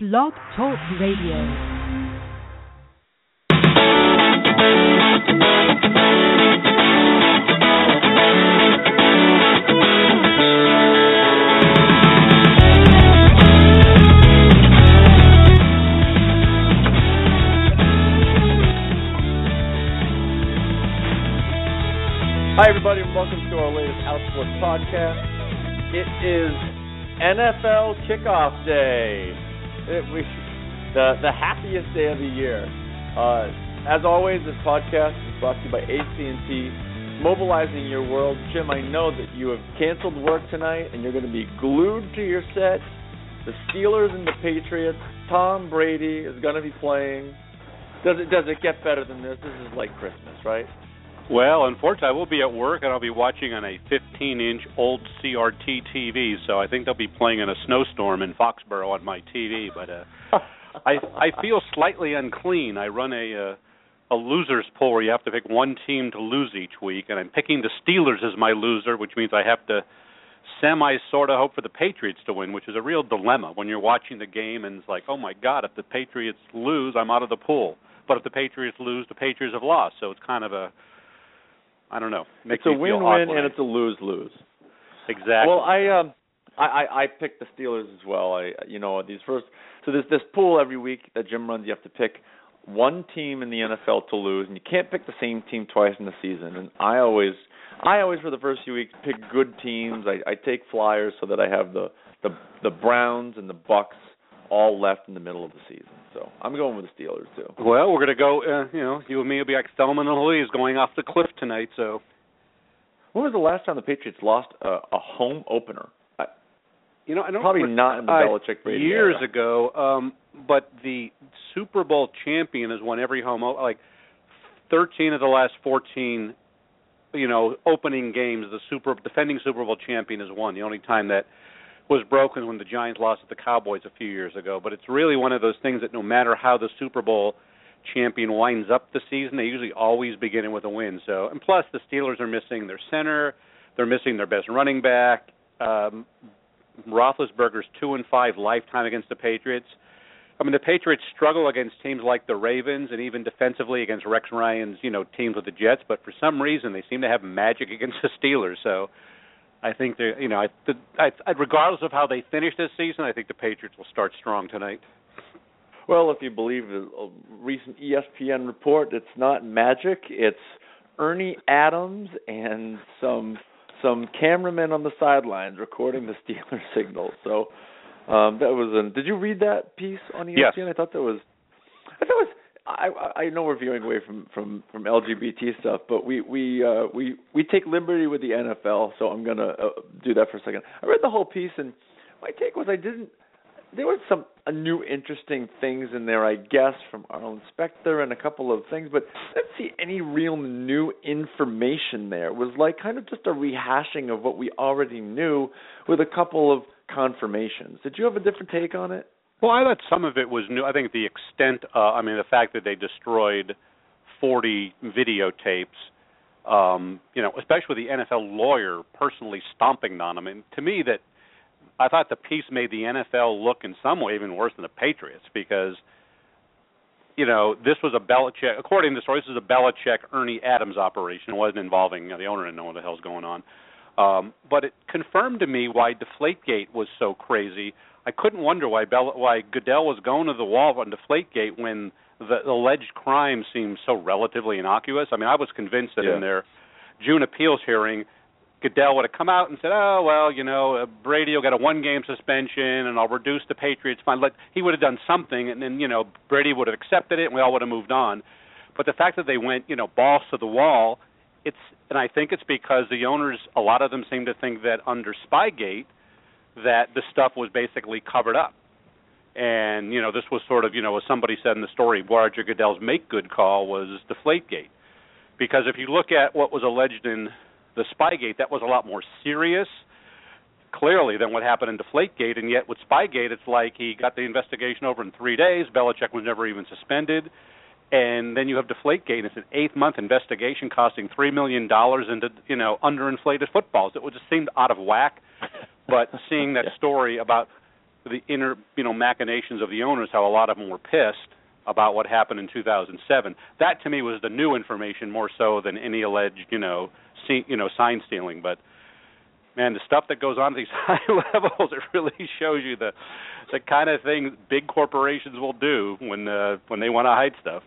Blog Talk Radio. Hi, everybody, and welcome to our latest Outsports podcast. It is NFL kickoff day. It, we, the the happiest day of the year. Uh, as always, this podcast is brought to you by AT&T, mobilizing your world. Jim, I know that you have canceled work tonight, and you're going to be glued to your set. The Steelers and the Patriots. Tom Brady is going to be playing. Does it does it get better than this? This is like Christmas, right? Well, unfortunately, I will be at work and I'll be watching on a 15-inch old CRT TV. So I think they'll be playing in a snowstorm in Foxborough on my TV. But uh, I I feel slightly unclean. I run a uh, a losers poll where you have to pick one team to lose each week, and I'm picking the Steelers as my loser, which means I have to semi sort of hope for the Patriots to win, which is a real dilemma when you're watching the game and it's like, oh my God, if the Patriots lose, I'm out of the pool. But if the Patriots lose, the Patriots have lost. So it's kind of a I don't know. Makes it's a win-win and it's a lose-lose. exactly. Well, I um, I, I I picked the Steelers as well. I you know these first so there's this pool every week that Jim runs. You have to pick one team in the NFL to lose, and you can't pick the same team twice in the season. And I always I always for the first few weeks pick good teams. I I take flyers so that I have the the the Browns and the Bucs all left in the middle of the season. So I'm going with the Steelers too. Well, we're going to go. Uh, you know, you and me will be like Thelma and Louise going off the cliff tonight. So When was the last time the Patriots lost a, a home opener? I, you know, I don't probably not in the uh, Belichick Brady years era. ago. Um, but the Super Bowl champion has won every home. Like thirteen of the last fourteen, you know, opening games. The Super defending Super Bowl champion has won. The only time that was broken when the Giants lost to the Cowboys a few years ago. But it's really one of those things that no matter how the Super Bowl champion winds up the season, they usually always begin it with a win. So, and plus the Steelers are missing their center, they're missing their best running back. Um, Roethlisberger's two and five lifetime against the Patriots. I mean, the Patriots struggle against teams like the Ravens and even defensively against Rex Ryan's, you know, teams with the Jets. But for some reason, they seem to have magic against the Steelers. So, I think they, you know, I, the, I, I, regardless of how they finish this season, I think the Patriots will start strong tonight. Well, if you believe a, recent ESPN report, it's not magic. It's Ernie Adams and some some cameramen on the sidelines recording the Steelers signal. So um, that was an. Did you read that piece on ESPN? Yes. I thought that was. I thought it was. I I know we're veering away from from from LGBT stuff, but we we uh, we we take liberty with the NFL, so I'm gonna uh, do that for a second. I read the whole piece, and my take was I didn't. There were some uh, new interesting things in there, I guess, from Arlen Specter and a couple of things, but I didn't see any real new information there. It was like kind of just a rehashing of what we already knew with a couple of confirmations. Did you have a different take on it? Well, I thought some of it was new. I think the extent, uh, I mean, the fact that they destroyed 40 videotapes, um, you know, especially the NFL lawyer personally stomping on them. And to me, that I thought the piece made the NFL look in some way even worse than the Patriots because, you know, this was a Belichick, according to the story, this is a Belichick Ernie Adams operation. It wasn't involving you know, the owner didn't know what the hell's going on. Um, but it confirmed to me why Deflategate was so crazy. I couldn't wonder why Bell, why Goodell was going to the wall on Deflategate when the, alleged crime seemed so relatively innocuous. I mean, I was convinced that Yeah. in their June appeals hearing, Goodell would have come out and said, "Oh well, you know, uh, Brady will get a one-game suspension, and I'll reduce the Patriots fine." Like he would have done something, and then you know Brady would have accepted it, and we all would have moved on. But the fact that they went, you know, balls to the wall, it's, and I think it's because the owners, a lot of them seem to think that under Spygate, that the stuff was basically covered up. And you know, this was sort of, you know, as somebody said in the story, Roger Goodell's make good call was Deflategate, because if you look at what was alleged in the Spygate, that was a lot more serious, clearly, than what happened in Deflategate. And yet, with Spygate, it's like he got the investigation over in three days. Belichick was never even suspended. And then you have Deflategate. It's an eight-month investigation costing three million dollars into you know underinflated footballs. It just seemed out of whack. But seeing that Yeah. story about the inner you know machinations of the owners, how a lot of them were pissed about what happened in 2007. That to me was the new information more so than any alleged you know see, you know sign stealing, but man, the stuff that goes on at these high levels, it really shows you the the kind of things big corporations will do when uh, when they want to hide stuff.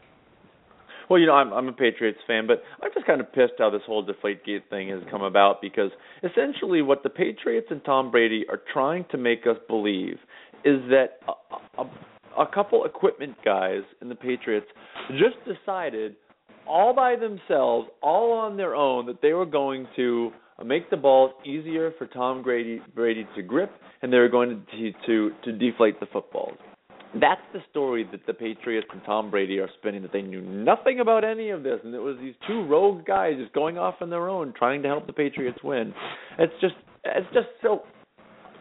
Well, you know, I'm I'm a Patriots fan, but I'm just kind of pissed how this whole Deflategate thing has come about because essentially what the Patriots and Tom Brady are trying to make us believe is that a, a, a couple equipment guys in the Patriots just decided all by themselves, all on their own, that they were going to make the balls easier for Tom Brady Brady to grip, and they were going to to to deflate the footballs. That's the story that the Patriots and Tom Brady are spinning. That they knew nothing about any of this, and it was these two rogue guys just going off on their own, trying to help the Patriots win. It's just it's just so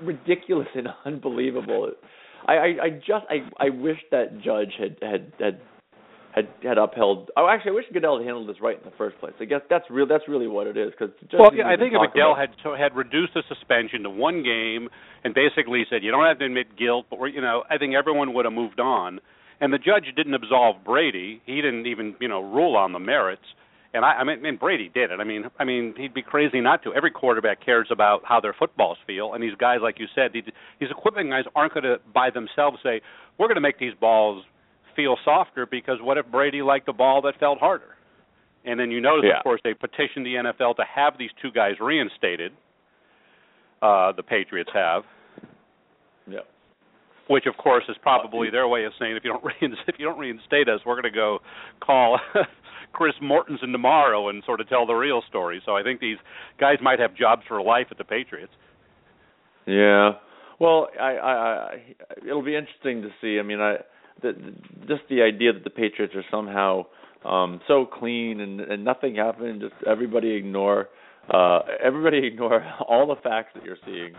ridiculous and unbelievable. I, I, I just I I wish that judge had had had had had upheld. Oh, actually, I wish Goodell had handled this right in the first place. I guess that's real. That's really what it is. Because well, yeah, I think if Goodell had so had reduced the suspension to one game and basically said you don't have to admit guilt, but we're, you know, I think everyone would have moved on. And the judge didn't absolve Brady. He didn't even you know rule on the merits. And I, I mean, and Brady did it. I mean, I mean, he'd be crazy not to. Every quarterback cares about how their footballs feel, and these guys, like you said, these, these equipment guys aren't going to by themselves say, "We're going to make these balls feel softer because what if Brady liked a ball that felt harder? And then you notice, yeah. of course, they petitioned the NFL to have these two guys reinstated. Uh, the Patriots have. Yeah. Which, of course, is probably their way of saying if you don't reinstate, if you don't reinstate us, we're going to go call Chris Mortensen tomorrow and sort of tell the real story. So I think these guys might have jobs for life at the Patriots. Yeah. Well, I, I, I it'll be interesting to see. I mean, I the, just the idea that the Patriots are somehow um so clean and and nothing happened just everybody ignore uh everybody ignore all the facts that you're seeing.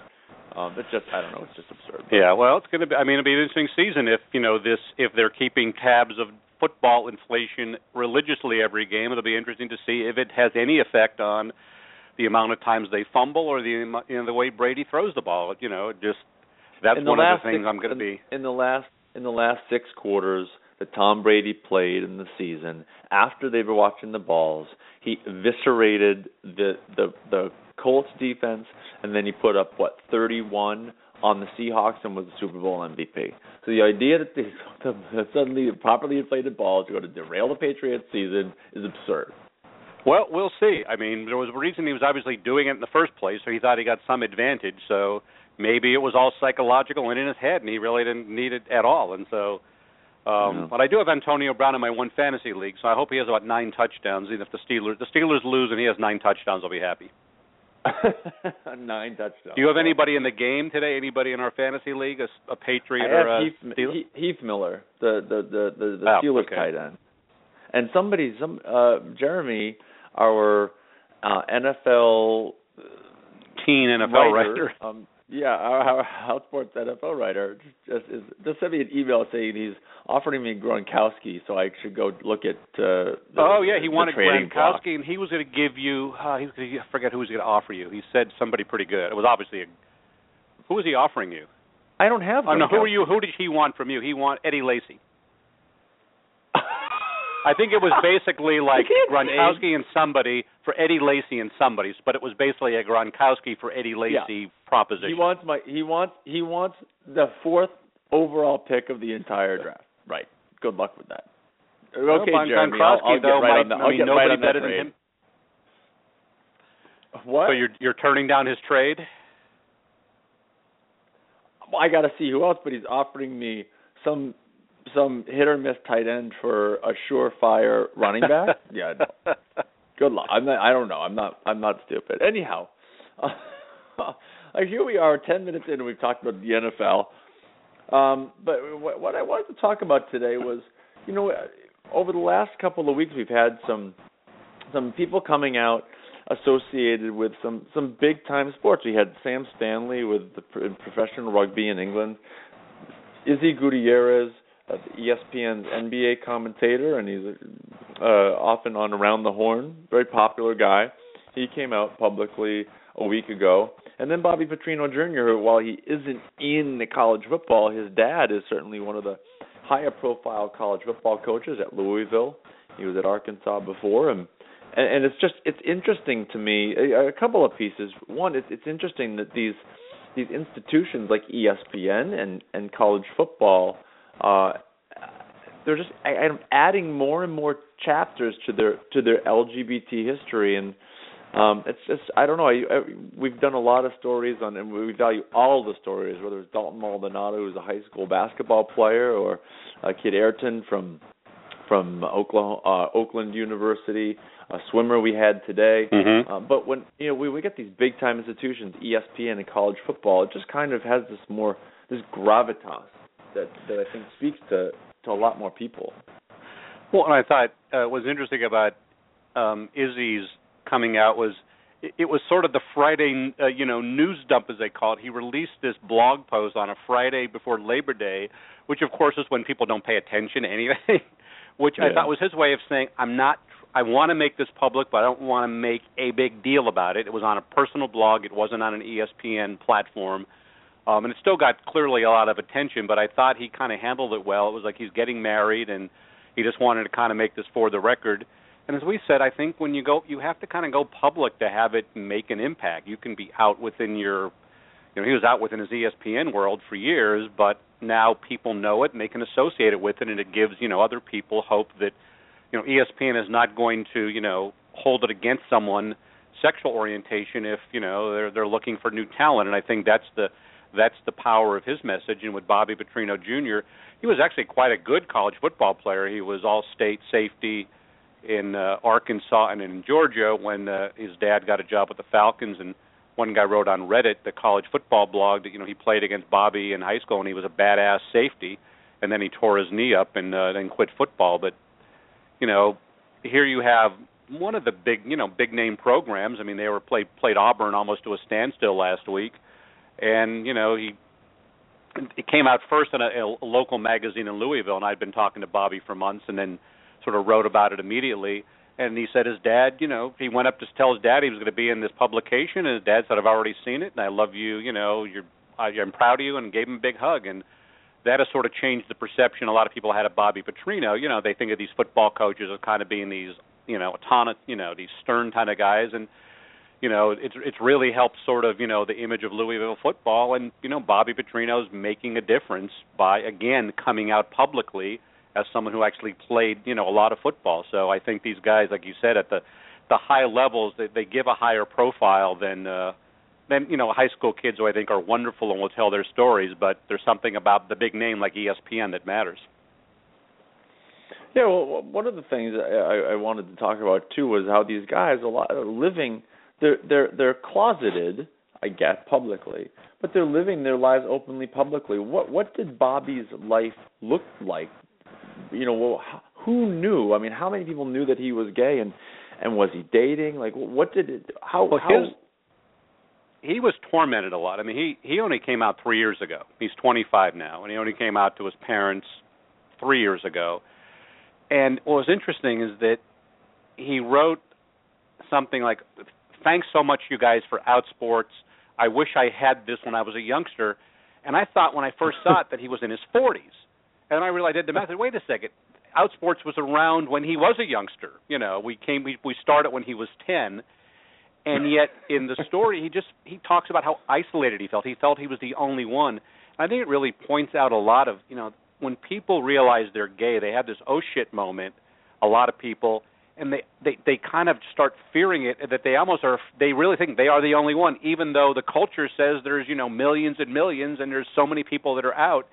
Um it's just i don't know it's just absurd. Yeah well it's going to be i mean it'll be an interesting season if you know this if they're keeping tabs of football inflation religiously every game. It'll be interesting to see if it has any effect on the amount of times they fumble or the you know the way Brady throws the ball. You know just that's one of the things six, I'm going to be in the last in the last six quarters that Tom Brady played in the season, after they were watching the balls, he eviscerated the the the Colts defense, and then he put up what 31 on the Seahawks and was the Super Bowl MVP. So the idea that the, suddenly properly inflated balls are going to derail the Patriots season is absurd. Well, we'll see. I mean, there was a reason he was obviously doing it in the first place, so he thought he got some advantage. So maybe it was all psychological and in his head, and he really didn't need it at all. And so, um, yeah. but I do have Antonio Brown in my one fantasy league, so I hope he has about nine touchdowns. Even if the Steelers the Steelers lose and he has nine touchdowns, I'll be happy. nine touchdowns. Do you have anybody in the game today? Anybody in our fantasy league? A, a Patriot I or a Heath, Steeler? Heath Miller, the the the the, the Oh, Steelers okay. tight end, and somebody, some uh Jeremy, our uh NFL Teen NFL writer, um, yeah, our, our Sports NFL writer just is, just sent me an email saying he's offering me Gronkowski, so I should go look at. Uh, the, Oh yeah, he the wanted block. Gronkowski, and he was going to give you. Uh, he was going to I forget who was going to offer you. He said somebody pretty good. It was obviously a. Who was he offering you? I don't have. Oh no, who are you? Who did he want from you? He want Eddie Lacy. I think it was basically like can't Gronkowski and somebody for Eddie Lacy and somebody's, but it was basically a Gronkowski for Eddie Lacy proposition. He wants my. He wants. He wants the fourth overall pick of the entire draft. Right. Good luck with that. Okay, Bon- Jeremy. Gronkowski, I'll, I'll get though, right might- on that. I I'll mean, get nobody right on that better than trade. him. What? So you're you're turning down his trade? Well, I got to see who else, but he's offering me some some hit or miss tight end for a surefire running back. yeah, no. good luck. I'm not. I don't know. I'm not. I'm not stupid. Anyhow, uh, here we are, ten minutes in, and we've talked about the NFL. Um, but what, what I wanted to talk about today was, you know, over the last couple of weeks, we've had some some people coming out associated with some some big time sports. We had Sam Stanley with the pro- professional rugby in England, Izzy Gutierrez, ESPN's NBA commentator, and he's uh, often on Around the Horn, very popular guy. He came out publicly a week ago. And then Bobby Petrino Jr., who, while he isn't in the college football, his dad is certainly one of the higher profile college football coaches at Louisville. He was at Arkansas before, and and, and it's just it's interesting to me a, a couple of pieces. One, it's it's interesting that these these institutions like ESPN and and college football, uh, they're just adding more and more chapters to their to their LGBT history and um it's just I don't know I, I, we've done a lot of stories on and we value all the stories whether it's Dalton Maldonado who's a high school basketball player or uh, Kid Ayrton from from Oklahoma, uh, Oakland University, a swimmer we had today. Mm-hmm. Uh, but when you know we we get these big time institutions, ESPN and college football, it just kind of has this more this gravitas that that I think speaks to to a lot more people. Well, and I thought uh, was interesting about um, Izzy's coming out was it, it was sort of the Friday, uh, you know, news dump as they call it. He released this blog post on a Friday before Labor Day, which of course is when people don't pay attention to anything which yeah. I thought was his way of saying I'm not I want to make this public, but I don't want to make a big deal about it. It was on a personal blog. It wasn't on an ESPN platform. Um, and it still got clearly a lot of attention, but I thought he kind of handled it well. It was like he's getting married, and he just wanted to kind of make this for the record. And as we said, I think when you go, you have to kind of go public to have it make an impact. You can be out within your you know he was out within his ESPN world for years, but now people know it and they can associate it with it, and it gives you know other people hope that you know ESPN is not going to you know hold it against someone sexual orientation if you know they're they're looking for new talent, and I think that's the that's the power of his message. And with Bobby Petrino Jr., he was actually quite a good college football player. He was all-state safety in uh, Arkansas and in Georgia when uh, his dad got a job with the Falcons and one guy wrote on Reddit, the college football blog, that you know he played against Bobby in high school and he was a badass safety, and then he tore his knee up and uh, then quit football. But you know, here you have one of the big you know big name programs. I mean, they were played played Auburn almost to a standstill last week, and you know he it came out first in a, a local magazine in Louisville, and I'd been talking to Bobby for months, and then sort of wrote about it immediately and he said his dad, you know, he went up to tell his dad he was going to be in this publication, and his dad said, "I've already seen it, and I love you. You know, you're I'm proud of you," and gave him a big hug, and that has sort of changed the perception a lot of people had of Bobby Petrino. You know, they think of these football coaches as kind of being these, you know, autonomous, you know, these stern kind of guys, and you know, it's it's really helped sort of you know the image of Louisville football, and you know, Bobby Petrino's making a difference by again coming out publicly as someone who actually played, you know, a lot of football. So I think these guys, like you said, at the the high levels, they, they give a higher profile than uh, than you know high school kids who I think are wonderful and will tell their stories. But there's something about the big name like ESPN that matters. Yeah, well, one of the things I, I wanted to talk about too was how these guys a lot are living. They're they're they're closeted, I guess, publicly, but they're living their lives openly publicly. What what did Bobby's life look like you know, well, who knew? I mean, how many people knew that he was gay, and and was he dating? Like, what did it? How? Well, how, his, he was tormented a lot. I mean, he he only came out three years ago. He's 25 now, and he only came out to his parents three years ago. And what was interesting is that he wrote something like, "Thanks so much, you guys, for Outsports. I wish I had this when I was a youngster." And I thought when I first saw it that he was in his 40s and I realized I did the math. Wait a second. Outsports was around when he was a youngster. You know, we came we we started when he was 10 and yet in the story he just he talks about how isolated he felt. He felt he was the only one. And I think it really points out a lot of, you know, when people realize they're gay, they have this oh shit moment, a lot of people and they they they kind of start fearing it that they almost are they really think they are the only one even though the culture says there's, you know, millions and millions and there's so many people that are out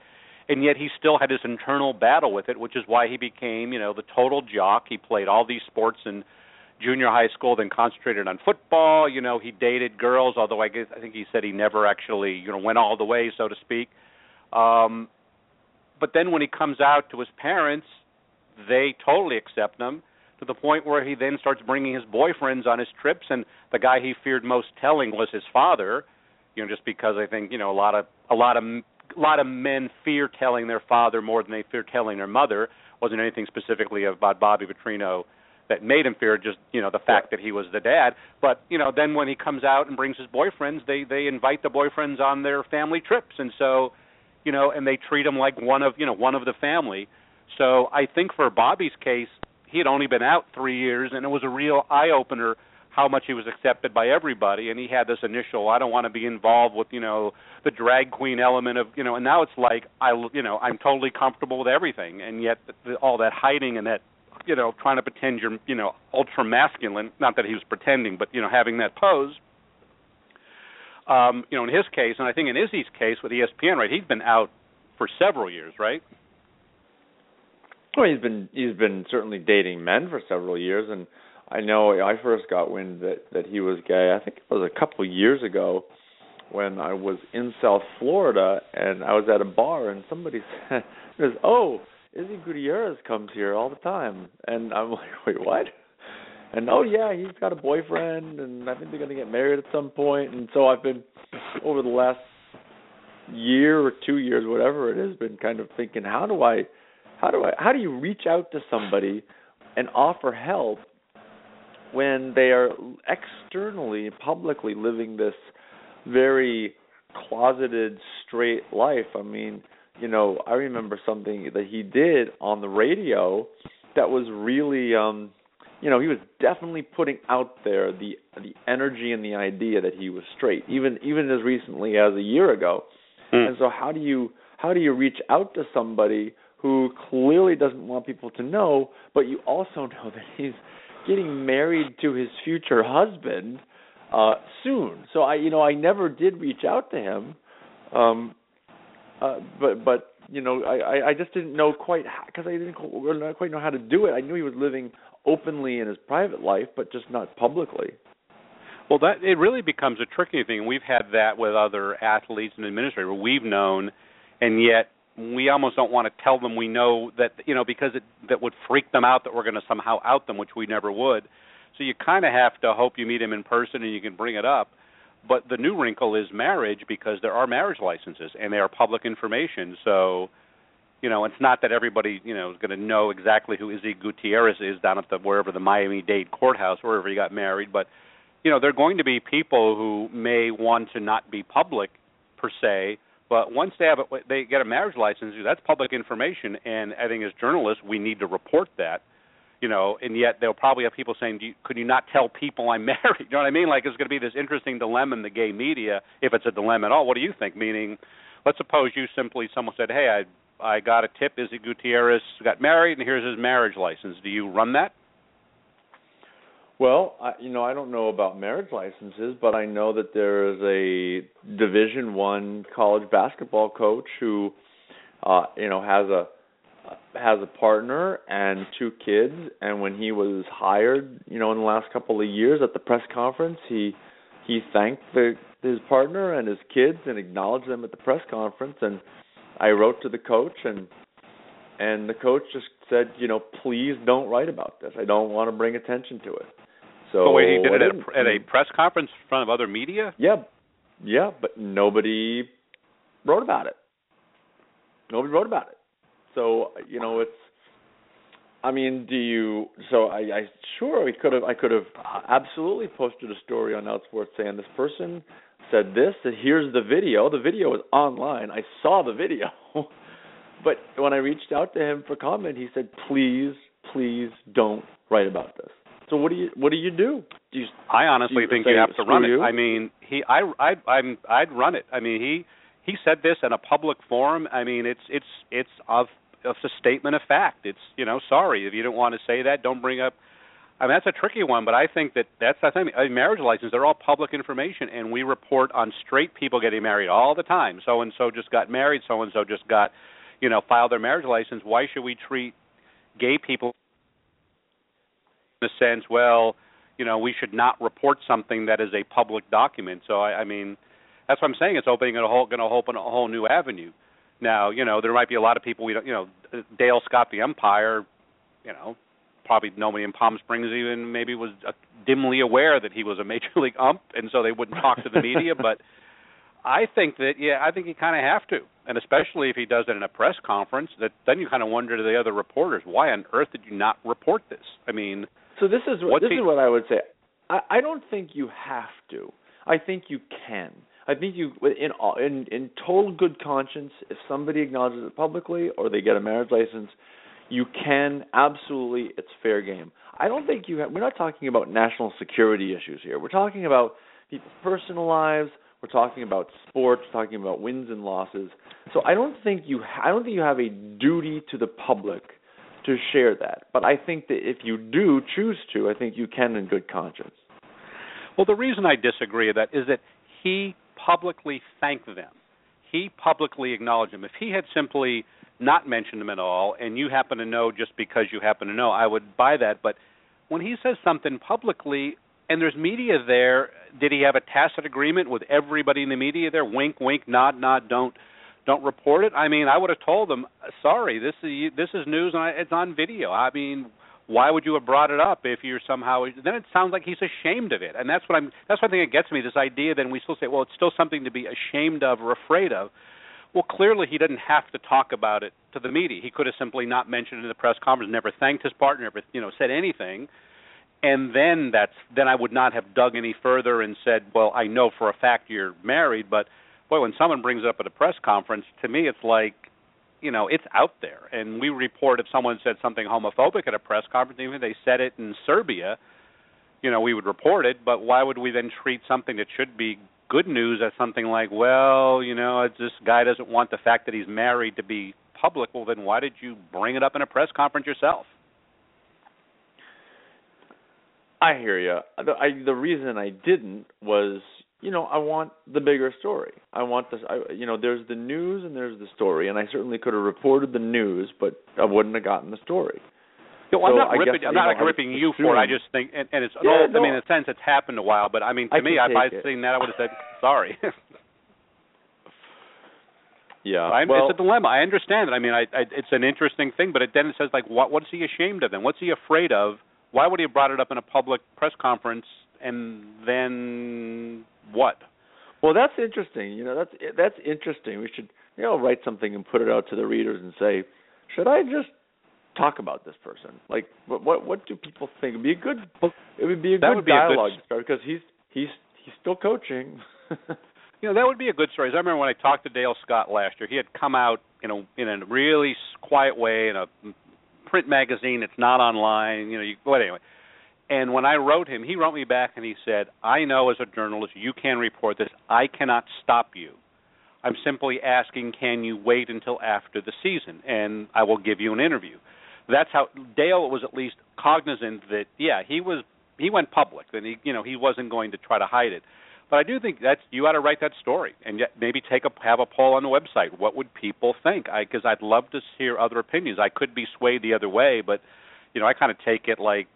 and yet he still had his internal battle with it, which is why he became, you know, the total jock. He played all these sports in junior high school, then concentrated on football. You know, he dated girls, although I guess I think he said he never actually, you know, went all the way, so to speak. Um, but then when he comes out to his parents, they totally accept him to the point where he then starts bringing his boyfriends on his trips, and the guy he feared most telling was his father. You know, just because I think you know a lot of a lot of a lot of men fear telling their father more than they fear telling their mother. wasn't anything specifically about Bobby Petrino that made him fear just you know the fact that he was the dad. But you know then when he comes out and brings his boyfriends, they they invite the boyfriends on their family trips, and so you know and they treat him like one of you know one of the family. So I think for Bobby's case, he had only been out three years, and it was a real eye opener how much he was accepted by everybody. And he had this initial I don't want to be involved with you know the drag queen element of you know and now it's like I you know I'm totally comfortable with everything. And yet the, all that hiding and that you know trying to pretend you're you know ultra masculine not that he was pretending but you know having that pose um you know in his case and I think in Izzy's case with ESPN right he's been out for several years right well he's been he's been certainly dating men for several years and I know I first got wind that that he was gay. I think it was a couple years ago when I was in South Florida and I was at a bar and somebody said, "Oh, Izzy Gutierrez comes here all the time," and I'm like, "Wait, what?" And oh yeah, he's got a boyfriend, and I think they're to get married at some point. And so I've been over the last year or two years, whatever it has been kind of thinking, how do I, how do I, how do you reach out to somebody and offer help when they are externally, publicly living this very closeted, straight life. I mean, you know, I remember something that he did on the radio that was really um you know, he was definitely putting out there the the energy and the idea that he was straight, even even as recently as a year ago. Mm. And so how do you how do you reach out to somebody who clearly doesn't want people to know, but you also know that he's getting married to his future husband uh soon. So I you know I never did reach out to him. Um uh but but you know I I just didn't know quite because I didn't quite know how to do it. I knew he was living openly in his private life but just not publicly. Well, that it really becomes a tricky thing. We've had that with other athletes and administrators. We've known, and yet we almost don't want to tell them we know that you know because it that would freak them out that we're going to somehow out them, which we never would. So you kind of have to hope you meet him in person and you can bring it up. But the new wrinkle is marriage because there are marriage licenses and they are public information. So, you know, it's not that everybody you know is going to know exactly who Izzy Gutierrez is down at the wherever the Miami Dade courthouse, wherever he got married. But you know, there are going to be people who may want to not be public per se but once they have a, they get a marriage license, that's public information, and I think as journalists we need to report that. You know, and yet they'll probably have people saying, Do you, "Could you not tell people I'm married?" You know what I mean? Like it's going to be this interesting dilemma in the gay media, if it's a dilemma at all. What do you think? Meaning, let's suppose you simply someone said, "Hey, I I got a tip. Izzy Gutierrez got married, and here's his marriage license. Do you run that?" Well, I, you know, I don't know about marriage licenses, but I know that there is a Division One college basketball coach who, uh, you know, has a has a partner and two kids. And when he was hired, you know, in the last couple of years at the press conference, he he thanked the his partner and his kids and acknowledged them at the press conference. And I wrote to the coach and and the coach just said, you know, please don't write about this. I don't want to bring attention to it. So but wait, he did it at a, at a press conference in front of other media. Yeah, yeah, but nobody wrote about it. Nobody wrote about it. So you know, it's. I mean, do you? So I, I sure we could have. I could have absolutely posted a story on Outsports saying this person said this. And here's the video. The video is online. I saw the video. but when I reached out to him for comment, he said, "Please, please don't write about this." So what do you what do you do? do you, I honestly you think you have to run it. I mean, he I I I'm I'd run it. I mean, he he said this in a public forum. I mean, it's it's it's of it's a statement of fact. It's you know, sorry if you don't want to say that, don't bring up. I mean, that's a tricky one, but I think that that's the thing. I mean, marriage license, they're all public information, and we report on straight people getting married all the time. So and so just got married. So and so just got, you know, filed their marriage license. Why should we treat gay people in a sense, well, you know, we should not report something that is a public document. So I, I mean, that's what I'm saying. It's opening a whole, going to open a whole new avenue. Now, you know, there might be a lot of people we don't, you know, Dale Scott, the umpire, you know, probably nobody in Palm Springs even maybe was uh, dimly aware that he was a major league ump, and so they wouldn't talk to the media. But I think that, yeah, I think you kind of have to, and especially if he does it in a press conference, that then you kind of wonder to the other reporters, why on earth did you not report this? I mean, So this is What's this he- is what I would say. I, I don't think you have to. I think you can. I think you in all- in in total good conscience, if somebody acknowledges it publicly or they get a marriage license, you can absolutely. It's fair game. I don't think you have. We're not talking about national security issues here. We're talking about people's personal lives. We're talking about sports. We're talking about wins and losses. So I don't think you. Ha- I don't think you have a duty to the public to share that. But I think that if you do choose to, I think you can in good conscience. Well, the reason I disagree with that is that he publicly thanked them. He publicly acknowledged them. If he had simply not mentioned them at all, and you happen to know just because you happen to know, I would buy that. But when he says something publicly, and there's media there, did he have a tacit agreement with everybody in the media there? Wink, wink, nod, nod. Don't don't report it. I mean, I would have told them, sorry, this is this is news and I- it's on video. I mean, why would you have brought it up if you're somehow? Then it sounds like he's ashamed of it, and that's what I'm. That's one thing that gets me. This idea that we still say, well, it's still something to be ashamed of or afraid of. Well, clearly he didn't have to talk about it to the media. He could have simply not mentioned it in the press conference, never thanked his partner, never you know said anything, and then that's then I would not have dug any further and said, well, I know for a fact you're married, but boy, when someone brings it up at a press conference, to me it's like, you know, it's out there, and we report if someone said something homophobic at a press conference, even if they said it in Serbia, you know, we would report it. But why would we then treat something that should be good news as something like, well, you know, this guy doesn't want the fact that he's married to be public. Well, then why did you bring it up in a press conference yourself? I hear you. The, I, the reason I didn't was, you know, I want the bigger story. I want this. I, you know, there's the news and there's the story, and I certainly could have reported the news, but I wouldn't have gotten the story. No, I'm not I ripping. guess, I'm you not know, like ripping you for it. I just think, and, and it's. Yeah, all, I mean, in a sense, it's happened a while. But I mean, to I me, if I take had it. seen that, I would have said sorry. Yeah. I, well, it's a dilemma. I understand it. I mean, I, I, it's an interesting thing, but it then it says like, what what's he ashamed of? Then what's he afraid of? Why would he have brought it up in a public press conference? And then what? well, that's interesting. You know, that's that's interesting. We should, you know, write something and put it out to the readers and say, should I just talk about this person? Like, what what, what do people think? It'd be a good. It would be a That good be a good dialogue to start because he's he's he's still coaching. You know, that would be a good story. I remember when I talked to Dale Scott last year. He had come out in a in a really s- quiet way in a print magazine. It's not online. You know, you, but anyway. And when I wrote him, he wrote me back and he said, "I know as a journalist you can report this. I cannot stop you. I'm simply asking, can you wait until after the season, and I will give you an interview." That's how Dale was at least cognizant that yeah, he was he went public, and he you know he wasn't going to try to hide it. But I do think that's you got to write that story and yet maybe take a have a poll on the website. What would people think? I because I'd love to hear other opinions. I could be swayed the other way, but you know I kind of take it like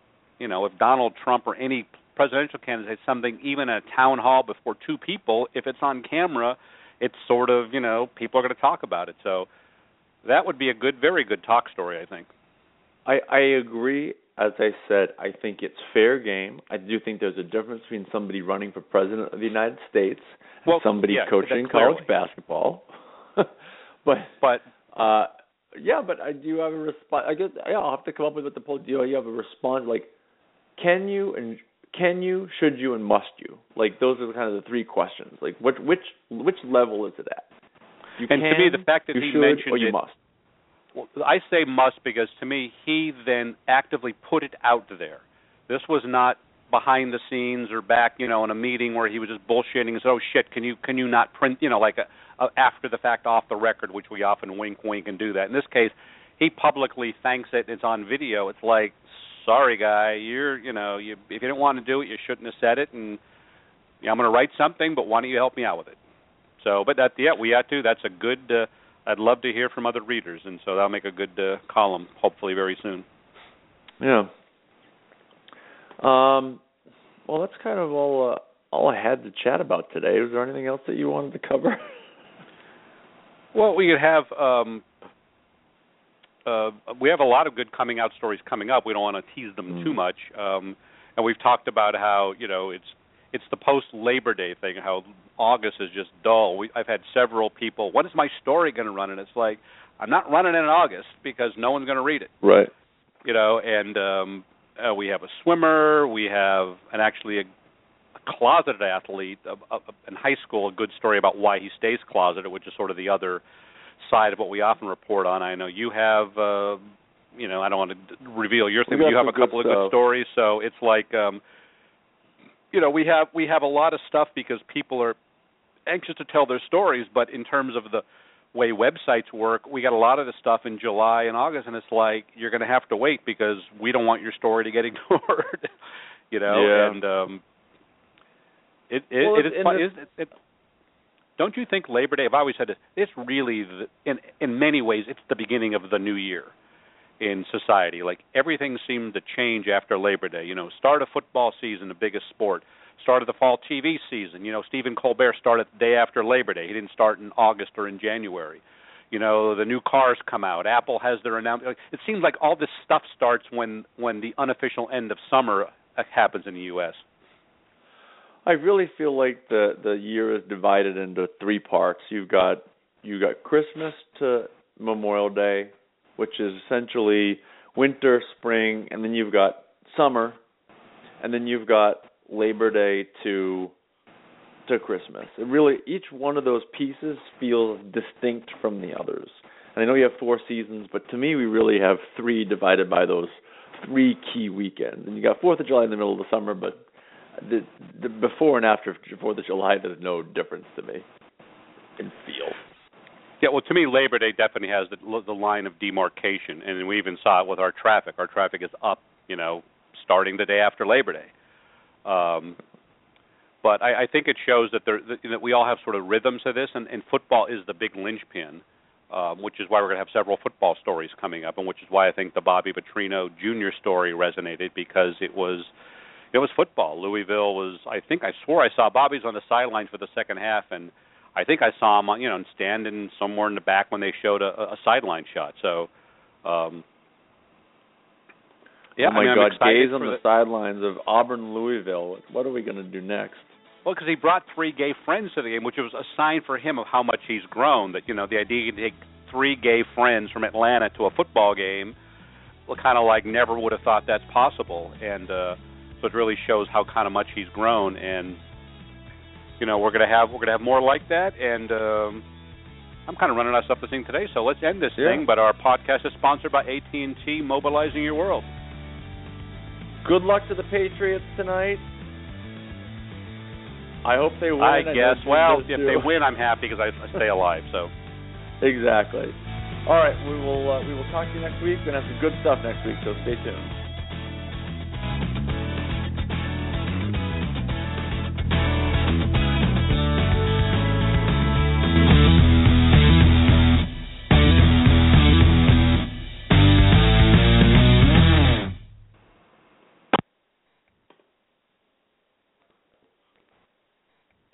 you know if Donald Trump or any presidential candidate says something even in a town hall before two people, if it's on camera, it's sort of you know people are going to talk about it. So that would be a good, very good talk story, I think. I I agree. As I said, I think it's fair game. I do think there's a difference between somebody running for president of the United States Well, and somebody yeah, coaching college basketball. but But uh yeah, but I do have a response. I guess yeah, I'll have to come up with what the poll. Do you have a response like can you and can you, should you, and must you? Like those are kind of the three questions. Like which which which level is it at? You And to me, the fact that you he should, mentioned or you it- must. Well, I say must because to me he then actively put it out there. This was not behind the scenes or back, you know, in a meeting where he was just bullshitting and said, "Oh shit, can you can you not print, you know, like a, a after the fact off the record, which we often wink wink and do that." In this case, he publicly thanks it. It's on video. It's like, "Sorry, guy, you're, you know, you if you didn't want to do it, you shouldn't have said it." And yeah, I'm going to write something, but why don't you help me out with it? So, but that yeah, we have to. That's a good. Uh, I'd love to hear from other readers, and so that'll make a good uh, column, hopefully very soon. Yeah. Um. Well, that's kind of all. Uh, all I had to chat about today. Was there anything else that you wanted to cover? Well, we could have. Um, uh, we have a lot of good coming out stories coming up. We don't want to tease them Mm. too much, um, and we've talked about how you know it's it's the post Labor Day thing. How August is just dull. We, I've had several people. When is my story going to run? And it's like I'm not running it in August because no one's going to read it. right. you know and um uh, we have a swimmer, we have an actually a, a closeted athlete a, a, in high school. A good story about why he stays closeted, which is sort of the other side of what we often report on. I know you have, uh, you know, I don't want to reveal your thing, but you have a couple of good stories. So it's like, um, you know, we have we have a lot of stuff because people are anxious to tell their stories, but in terms of the way websites work, we got a lot of the stuff in July and August, and it's like you're going to have to wait because we don't want your story to get ignored. you know, yeah. and um, it it, well, it is. It, it, it, don't you think Labor Day? I've always said it. It's really the, in in many ways it's the beginning of the new year in society. Like everything seemed to change after Labor Day. You know, start of football season, the biggest sport start of the fall TV season. You know, Stephen Colbert started the day after Labor Day. He didn't start in August or in January. You know, the new cars come out. Apple has their announcement. It seems like all this stuff starts when when the unofficial end of summer uh, happens in the U.S. I really feel like the the year is divided into three parts. You've got you got Christmas to Memorial Day, which is essentially winter, spring, and then you've got summer, and then you've got Labor Day to to Christmas. It really each one of those pieces feels distinct from the others. And I know you have four seasons, but to me we really have three divided by those three key weekends. And you got Fourth of July in the middle of the summer, but the, the before and after Fourth of July there's no difference to me in feel. Yeah, well, to me, Labor Day definitely has the the line of demarcation, and we even saw it with our traffic. Our traffic is up, you know, starting the day after Labor Day. Um, but I, I think it shows that there that, that we all have sort of rhythms to this, and, and football is the big linchpin, um, which is why we're going to have several football stories coming up, and which is why I think the Bobby Petrino Jr. story resonated because it was it was football. Louisville was I think I swore I saw Bobby's on the sideline for the second half, and I think I saw him you know standing somewhere in the back when they showed a, a sideline shot. So um, yeah, oh my I mean, God, gaze on the, the sidelines of Auburn Louisville. What are we going to do next? Well, because he brought three gay friends to the game, which was a sign for him of how much he's grown. That you know, the idea you take three gay friends from Atlanta to a football game, well, kind of like never would have thought that's possible. And uh, so it really shows how kind of much he's grown. And you know, we're gonna have we're gonna have more like that. And um, I'm kind of running out of stuff to sing today, so let's end this yeah. thing. But our podcast is sponsored by AT&T, mobilizing your world. Good luck to the Patriots tonight. I hope they win. I guess. Well, if too. they win, I'm happy because I, I stay alive. So. exactly. All right, we will uh, we will talk to you next week. We're gonna have some good stuff next week, so stay tuned.